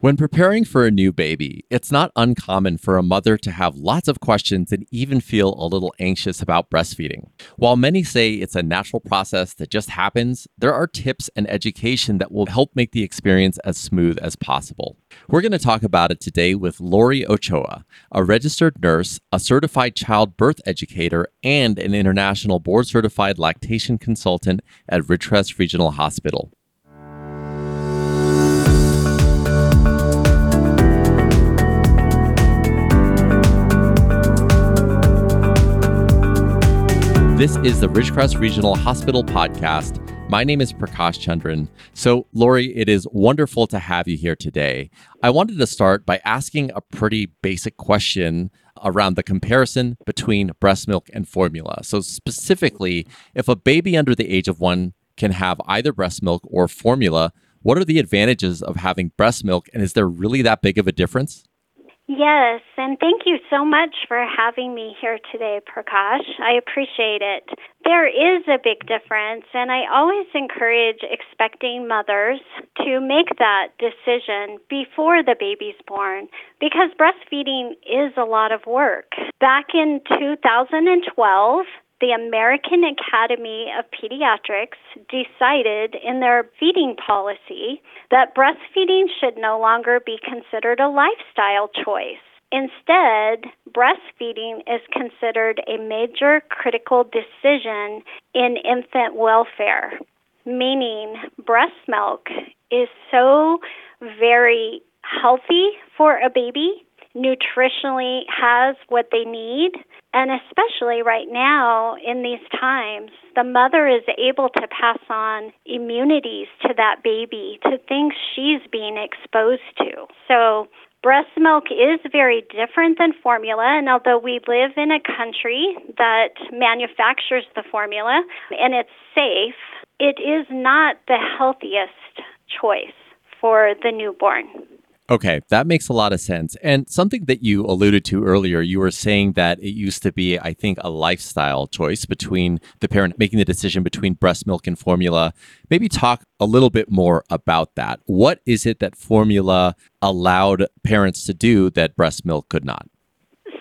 When preparing for a new baby, it's not uncommon for a mother to have lots of questions and even feel a little anxious about breastfeeding. While many say it's a natural process that just happens, there are tips and education that will help make the experience as smooth as possible. We're going to talk about it today with Lori Ochoa, a registered nurse, a certified child birth educator, and an international board certified lactation consultant at Ridgecrest Regional Hospital. This is the Ridgecrest Regional Hospital podcast. My name is Prakash Chandran. So, Lori, it is wonderful to have you here today. I wanted to start by asking a pretty basic question around the comparison between breast milk and formula. So, specifically, if a baby under the age of one can have either breast milk or formula, what are the advantages of having breast milk, and is there really that big of a difference? Yes, and thank you so much for having me here today, Prakash. I appreciate it. There is a big difference, and I always encourage expecting mothers to make that decision before the baby's born because breastfeeding is a lot of work. Back in 2012, the American Academy of Pediatrics decided in their feeding policy that breastfeeding should no longer be considered a lifestyle choice. Instead, breastfeeding is considered a major critical decision in infant welfare, meaning breast milk is so very healthy for a baby, nutritionally has what they need, and especially right now in these times, the mother is able to pass on immunities to that baby, to things she's being exposed to. So, breast milk is very different than formula, and although we live in a country that manufactures the formula and it's safe, it is not the healthiest choice for the newborn. Okay, that makes a lot of sense. And something that you alluded to earlier, you were saying that it used to be, I think, a lifestyle choice between the parent making the decision between breast milk and formula. Maybe talk a little bit more about that. What is it that formula allowed parents to do that breast milk could not?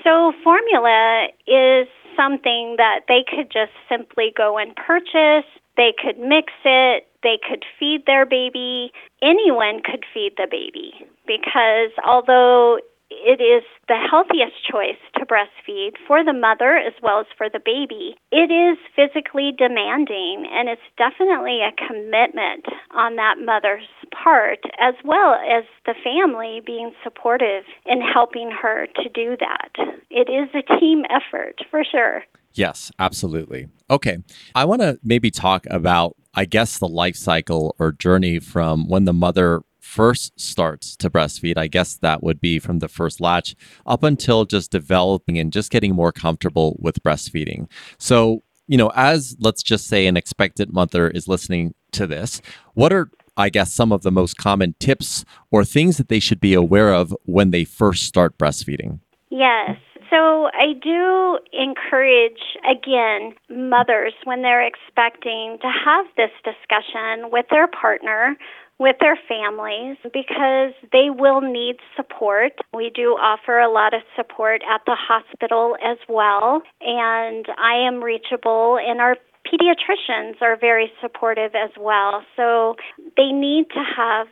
So, formula is something that they could just simply go and purchase. They could mix it, they could feed their baby. Anyone could feed the baby because although it is the healthiest choice to breastfeed for the mother as well as for the baby. It is physically demanding and it's definitely a commitment on that mother's part as well as the family being supportive in helping her to do that. It is a team effort for sure. Yes, absolutely. Okay. I want to maybe talk about I guess the life cycle or journey from when the mother first starts to breastfeed, I guess that would be from the first latch up until just developing and just getting more comfortable with breastfeeding. So, you know, as let's just say an expectant mother is listening to this, what are I guess some of the most common tips or things that they should be aware of when they first start breastfeeding? Yes. So I do encourage, again, mothers when they're expecting to have this discussion with their partner, with their families, because they will need support. We do offer a lot of support at the hospital as well, and I am reachable, and our pediatricians are very supportive as well. So they need to have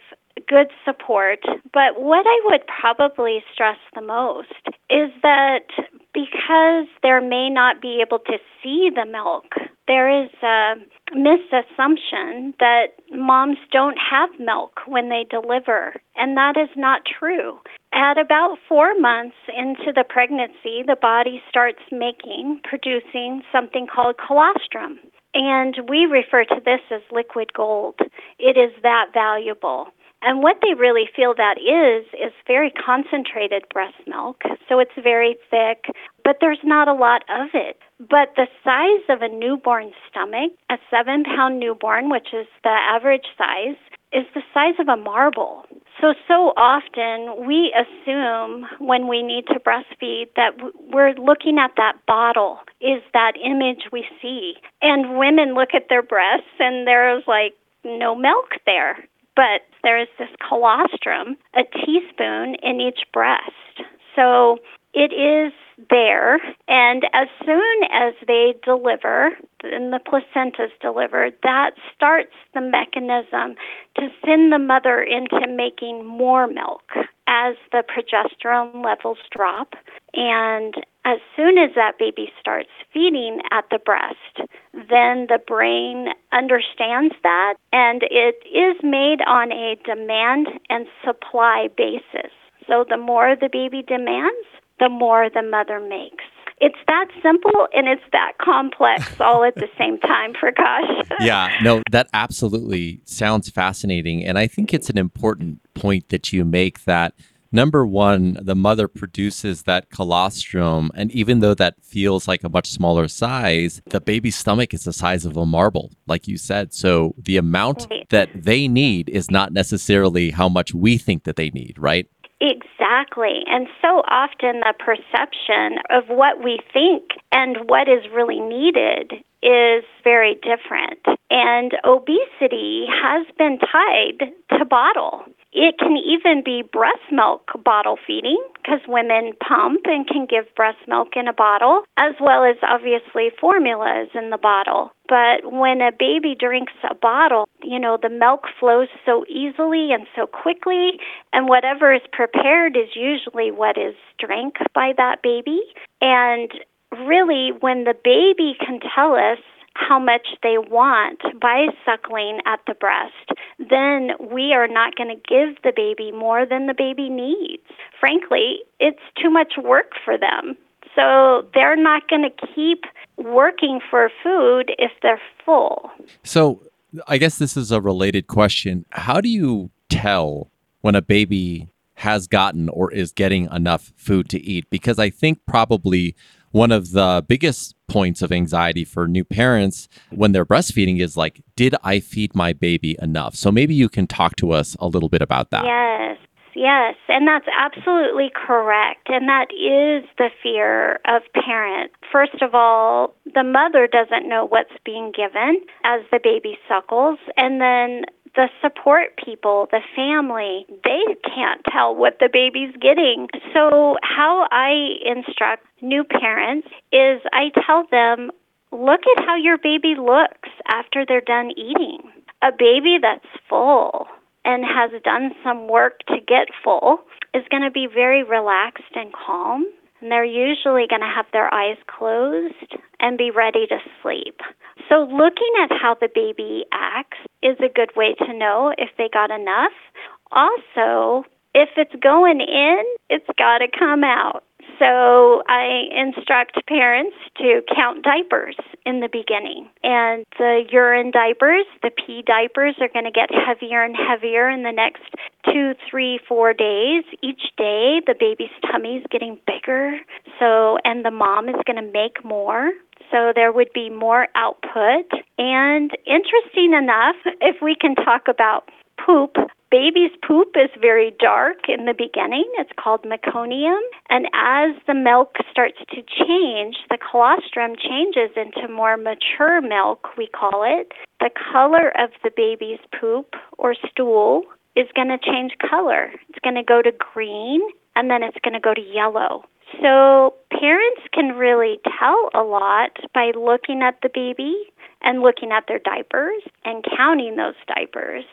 good support. But what I would probably stress the most is that because there may not be able to see the milk, there is a misassumption that moms don't have milk when they deliver, and that is not true. At about four months into the pregnancy, the body starts making, producing something called colostrum. And we refer to this as liquid gold. It is that valuable. And what they really feel that is, is very concentrated breast milk. So it's very thick, but there's not a lot of it. But the size of a newborn stomach, a seven pound newborn, which is the average size, is the size of a marble. So, so often we assume when we need to breastfeed that we're looking at that bottle, is that image we see. And women look at their breasts and there's like no milk there. But there is this colostrum, a teaspoon in each breast. So it is there, and as soon as they deliver and the placenta is delivered, that starts the mechanism to send the mother into making more milk as the progesterone levels drop. And as soon as that baby starts feeding at the breast, then the brain understands that and it is made on a demand and supply basis. So the more the baby demands, the more the mother makes. It's that simple and it's that complex all at the same time, Prakash. yeah, no, that absolutely sounds fascinating. And I think it's an important point that you make that number one, the mother produces that colostrum. And even though that feels like a much smaller size, the baby's stomach is the size of a marble, like you said. So the amount that they need is not necessarily how much we think that they need, right? Exactly. And so often the perception of what we think and what is really needed is very different. And obesity has been tied to bottle. It can even be breast milk bottle feeding because women pump and can give breast milk in a bottle, as well as obviously formulas in the bottle. But when a baby drinks a bottle, you know, the milk flows so easily and so quickly, and whatever is prepared is usually what is drank by that baby. And really, when the baby can tell us how much they want by suckling at the breast, then we are not going to give the baby more than the baby needs. Frankly, it's too much work for them. So they're not going to keep working for food if they're full. So I guess this is a related question. How do you tell when a baby has gotten or is getting enough food to eat? Because I think probably one of the biggest points of anxiety for new parents when they're breastfeeding is like, did I feed my baby enough? So maybe you can talk to us a little bit about that. Yes. Yes, and that's absolutely correct. And that is the fear of parents. First of all, the mother doesn't know what's being given as the baby suckles. And then the support people, the family, they can't tell what the baby's getting. So, how I instruct new parents is I tell them, look at how your baby looks after they're done eating. A baby that's full and has done some work to get full is going to be very relaxed and calm. And they're usually going to have their eyes closed and be ready to sleep. So, looking at how the baby acts is a good way to know if they got enough. Also, if it's going in, it's got to come out. So I instruct parents to count diapers in the beginning. And the urine diapers, the pee diapers, are going to get heavier and heavier in the next two, three, four days. Each day, the baby's tummy is getting bigger. So, and the mom is going to make more. So there would be more output. And interesting enough, if we can talk about poop, baby's poop is very dark in the beginning. It's called meconium. And as the milk starts to change, the colostrum changes into more mature milk, we call it. The color of the baby's poop or stool is going to change color. It's going to go to green and then it's going to go to yellow. So parents can really tell a lot by looking at the baby and looking at their diapers and counting those diapers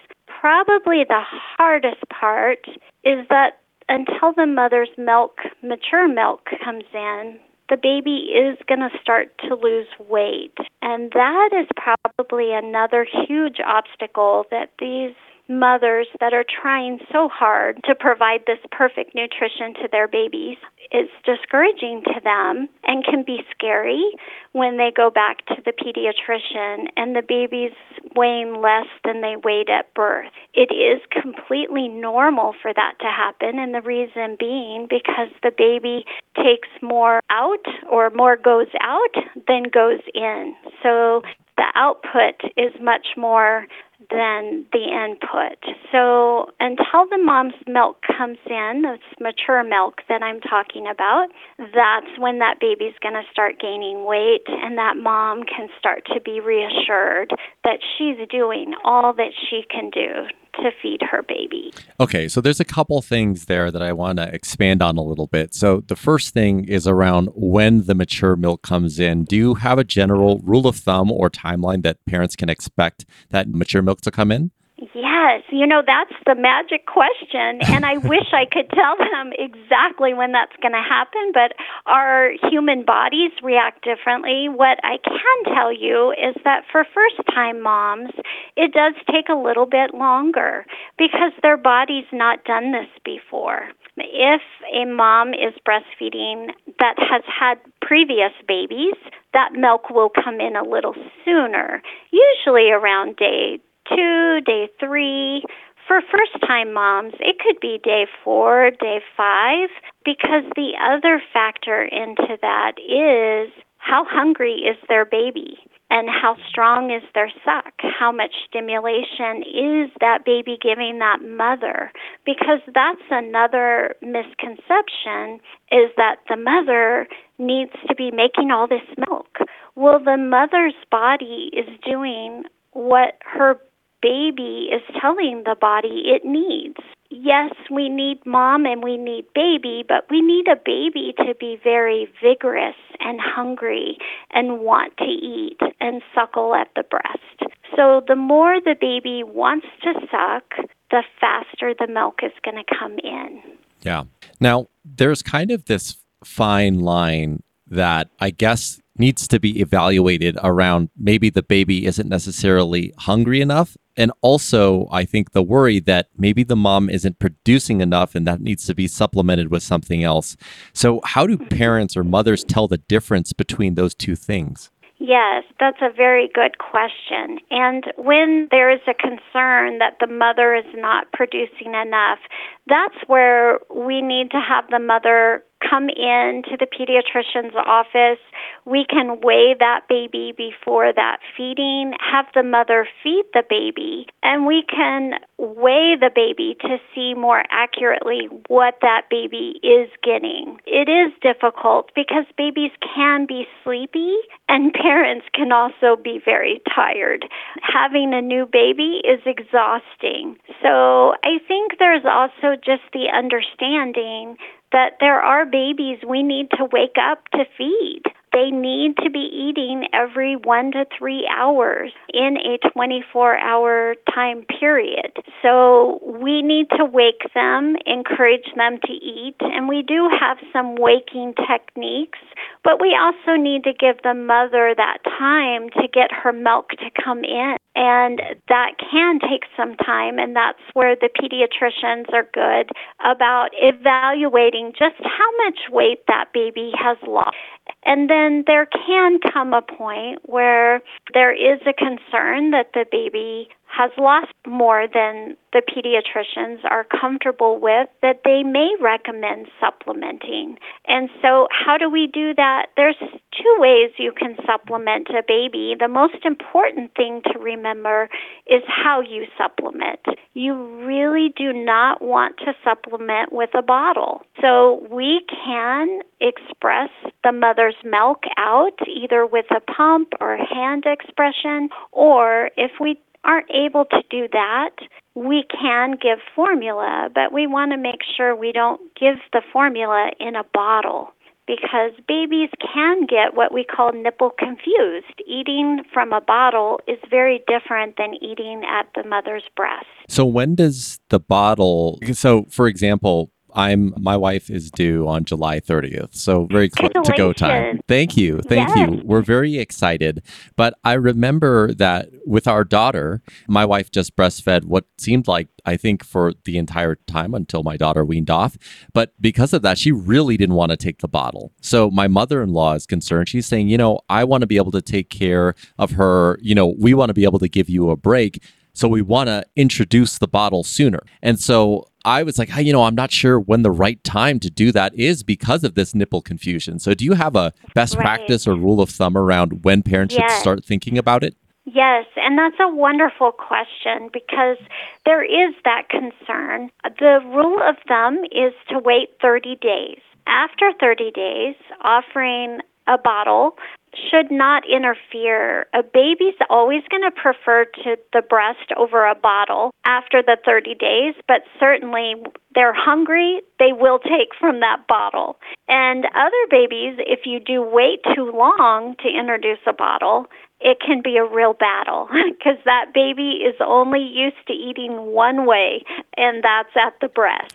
probably the hardest part is that until the mother's milk, mature milk, comes in, the baby is going to start to lose weight. And that is probably another huge obstacle that these mothers that are trying so hard to provide this perfect nutrition to their babies is discouraging to them and can be scary when they go back to the pediatrician and the baby's weighing less than they weighed at birth. It is completely normal for that to happen, and the reason being because the baby takes more out or more goes out than goes in. So the output is much more than the input. So until the mom's milk comes in, this mature milk that I'm talking about, that's when that baby's going to start gaining weight and that mom can start to be reassured that she's doing all that she can do to feed her baby. Okay, so there's a couple things there that I want to expand on a little bit. So the first thing is around when the mature milk comes in. Do you have a general rule of thumb or timeline that parents can expect that mature milk to come in? Yes, you know, that's the magic question. And I wish I could tell them exactly when that's going to happen, but our human bodies react differently. What I can tell you is that for first time moms, it does take a little bit longer because their body's not done this before. If a mom is breastfeeding that has had previous babies, that milk will come in a little sooner, usually around day two, day three. For first time moms, it could be day four, day five, because the other factor into that is how hungry is their baby and how strong is their suck? How much stimulation is that baby giving that mother? Because that's another misconception is that the mother needs to be making all this milk. Well, the mother's body is doing what her baby is telling the body it needs. Yes, we need mom and we need baby, but we need a baby to be very vigorous and hungry and want to eat and suckle at the breast. So the more the baby wants to suck, the faster the milk is going to come in. Yeah. Now, there's kind of this fine line that I guess needs to be evaluated around maybe the baby isn't necessarily hungry enough. And also, I think the worry that maybe the mom isn't producing enough and that needs to be supplemented with something else. So, how do parents or mothers tell the difference between those two things? Yes, that's a very good question. And when there is a concern that the mother is not producing enough, that's where we need to have the mother come in to the pediatrician's office. We can weigh that baby before that feeding, have the mother feed the baby, and we can weigh the baby to see more accurately what that baby is getting. It is difficult because babies can be sleepy and parents can also be very tired. Having a new baby is exhausting. So I think there's also just the understanding that there are babies we need to wake up to feed. They need to be eating every one to three hours in a 24 hour time period. So we need to wake them, encourage them to eat, and we do have some waking techniques, but we also need to give the mother that time to get her milk to come in. And that can take some time, and that's where the pediatricians are good about evaluating just how much weight that baby has lost. And then there can come a point where there is a concern that the baby has lost more than the pediatricians are comfortable with that they may recommend supplementing. And so, how do we do that? There's two ways you can supplement a baby. The most important thing to remember is how you supplement. You really do not want to supplement with a bottle. So, we can express the mother's milk out either with a pump or hand expression, or if we aren't able to do that, we can give formula, but we want to make sure we don't give the formula in a bottle because babies can get what we call nipple confused. Eating from a bottle is very different than eating at the mother's breast. So, when does the bottle, so for example, I'm my wife is due on July 30th, so very close to go time. Thank you, thank yes. you. We're very excited. But I remember that with our daughter, my wife just breastfed what seemed like I think for the entire time until my daughter weaned off. But because of that, she really didn't want to take the bottle. So my mother-in-law is concerned. She's saying, you know, I want to be able to take care of her. You know, we want to be able to give you a break. So we want to introduce the bottle sooner. And so I was like, hey, you know, I'm not sure when the right time to do that is because of this nipple confusion. So do you have a best right. practice or rule of thumb around when parents yes. should start thinking about it? Yes, and that's a wonderful question because there is that concern. The rule of thumb is to wait 30 days. After 30 days, offering a bottle should not interfere. A baby's always going to prefer to the breast over a bottle after the 30 days, but certainly they're hungry, they will take from that bottle. And other babies, if you do wait too long to introduce a bottle, it can be a real battle because that baby is only used to eating one way, and that's at the breast.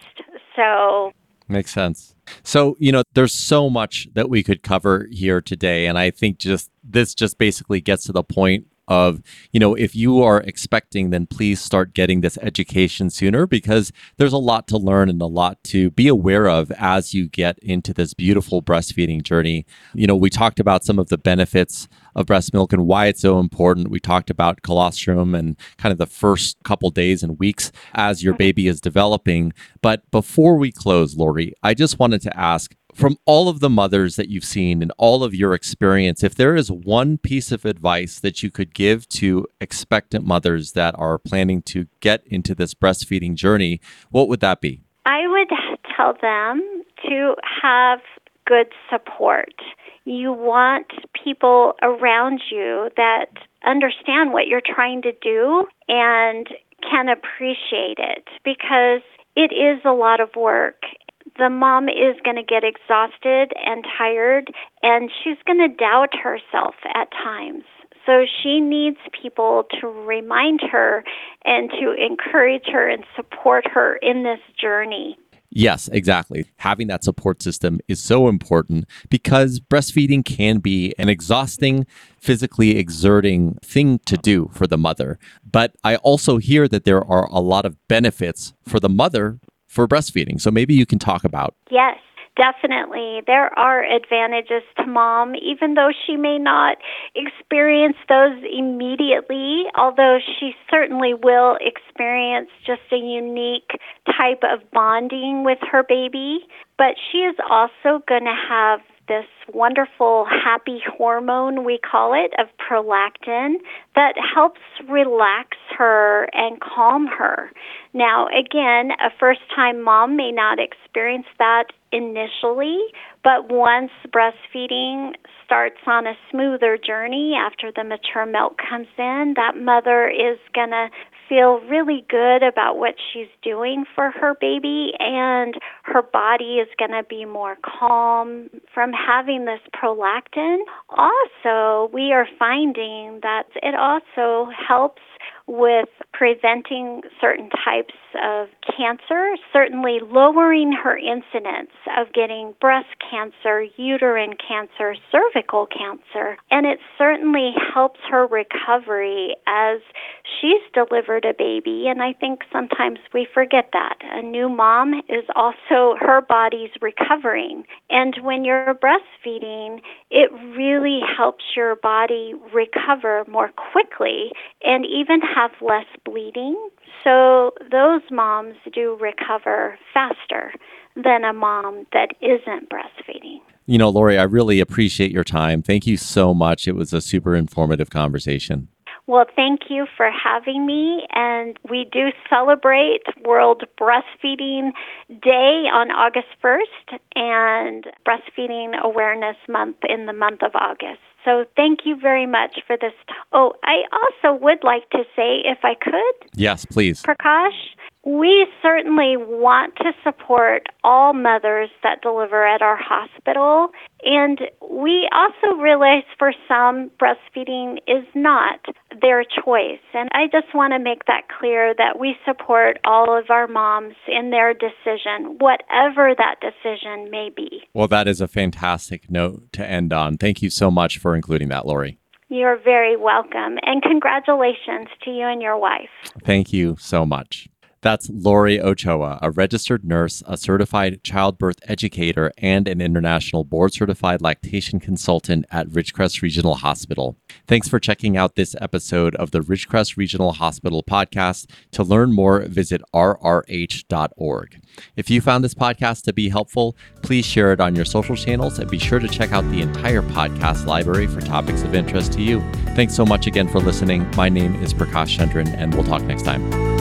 So, makes sense. So, you know, there's so much that we could cover here today. And I think just this just basically gets to the point of, you know, if you are expecting, then please start getting this education sooner because there's a lot to learn and a lot to be aware of as you get into this beautiful breastfeeding journey. You know, we talked about some of the benefits of breast milk and why it's so important. We talked about colostrum and kind of the first couple days and weeks as your mm-hmm. baby is developing. But before we close, Lori, I just wanted to ask from all of the mothers that you've seen and all of your experience, if there is one piece of advice that you could give to expectant mothers that are planning to get into this breastfeeding journey, what would that be? I would tell them to have good support. You want people around you that understand what you're trying to do and can appreciate it because it is a lot of work the mom is going to get exhausted and tired, and she's going to doubt herself at times. So she needs people to remind her and to encourage her and support her in this journey. Yes, exactly. Having that support system is so important because breastfeeding can be an exhausting, physically exerting thing to do for the mother. But I also hear that there are a lot of benefits for the mother for breastfeeding. So maybe you can talk about. Yes. Definitely. There are advantages to mom, even though she may not experience those immediately, although she certainly will experience just a unique type of bonding with her baby. But she is also going to have this wonderful happy hormone, we call it, of prolactin that helps relax her and calm her. Now, again, a first time mom may not experience that initially, but once breastfeeding starts on a smoother journey after the mature milk comes in, that mother is going to feel really good about what she's doing for her baby, and her body is going to be more calm from having this prolactin. Also, we are finding that it also helps with preventing certain types of cancer, certainly lowering her incidence of getting breast cancer, uterine cancer, cervical cancer, and it certainly helps her recovery as she's delivered a baby. And I think sometimes we forget that. A new mom is also her body's recovering. And when you're breastfeeding, it really helps your body recover more quickly and even have less bleeding. So those moms do recover faster than a mom that isn't breastfeeding. You know, Lori, I really appreciate your time. Thank you so much. It was a super informative conversation. Well, thank you for having me. And we do celebrate World Breastfeeding Day on August 1st and Breastfeeding Awareness Month in the month of August. So thank you very much for this. Oh, I also would like to say, if I could. Yes, please. Prakash, we certainly want to support all mothers that deliver at our hospital. And we also realize for some, breastfeeding is not their choice. And I just want to make that clear that we support all of our moms in their decision, whatever that decision may be. Well, that is a fantastic note to end on. Thank you so much for including that, Lori. You're very welcome. And congratulations to you and your wife. Thank you so much. That's Lori Ochoa, a registered nurse, a certified childbirth educator, and an international board certified lactation consultant at Ridgecrest Regional Hospital. Thanks for checking out this episode of the Ridgecrest Regional Hospital podcast. To learn more, visit rrh.org. If you found this podcast to be helpful, please share it on your social channels and be sure to check out the entire podcast library for topics of interest to you. Thanks so much again for listening. My name is Prakash Chandran, and we'll talk next time.